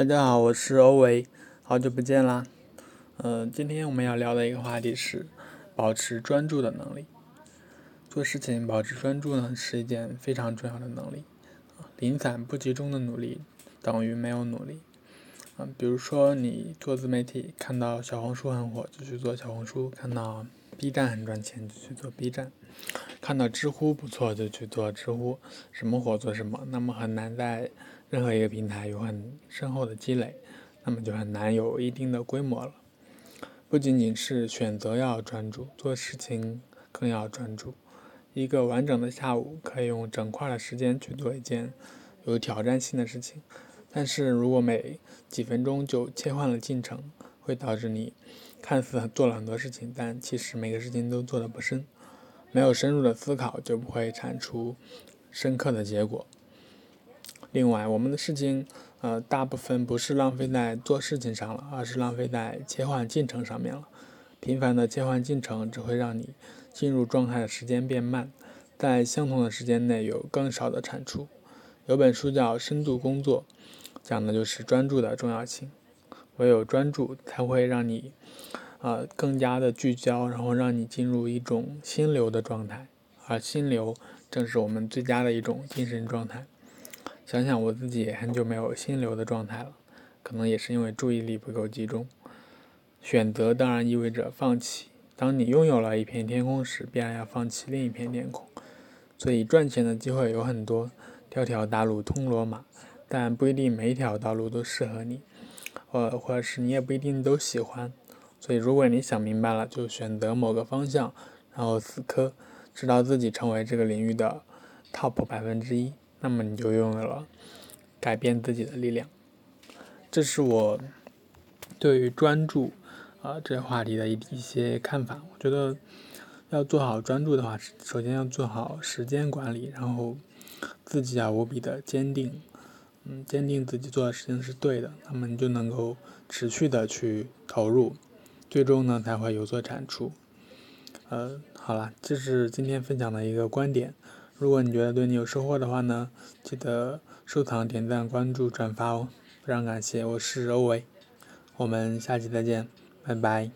大家好，我是欧维，好久不见啦。嗯，今天我们要聊的一个话题是保持专注的能力。做事情保持专注呢，是一件非常重要的能力。零散不集中的努力等于没有努力。嗯，比如说你做自媒体，看到小红书很火就去做小红书，看到 B 站很赚钱就去做 B 站，看到知乎不错就去做知乎，什么火做什么，那么很难在任何一个平台有很深厚的积累，那么就很难有一定的规模了。不仅仅是选择要专注，做事情更要专注。一个完整的下午可以用整块的时间去做一件有挑战性的事情。但是如果每几分钟就切换了进程，会导致你看似做了很多事情，但其实每个事情都做得不深。没有深入的思考，就不会产出深刻的结果。另外，我们的事情，呃，大部分不是浪费在做事情上了，而是浪费在切换进程上面了。频繁的切换进程，只会让你进入状态的时间变慢，在相同的时间内有更少的产出。有本书叫《深度工作》。讲的就是专注的重要性，唯有专注才会让你，呃，更加的聚焦，然后让你进入一种心流的状态，而心流正是我们最佳的一种精神状态。想想我自己也很久没有心流的状态了，可能也是因为注意力不够集中。选择当然意味着放弃，当你拥有了一片天空时，必然要放弃另一片天空。所以赚钱的机会有很多，条条大路通罗马。但不一定每一条道路都适合你，或或者是你也不一定都喜欢，所以如果你想明白了，就选择某个方向，然后死磕，直到自己成为这个领域的 top 百分之一，那么你就拥有了改变自己的力量。这是我对于专注啊这个话题的一一些看法。我觉得要做好专注的话，首先要做好时间管理，然后自己要无比的坚定。嗯，坚定自己做的事情是对的，那么你就能够持续的去投入，最终呢才会有所产出。呃，好了，这是今天分享的一个观点。如果你觉得对你有收获的话呢，记得收藏、点赞、关注、转发哦，非常感谢。我是欧维，我们下期再见，拜拜。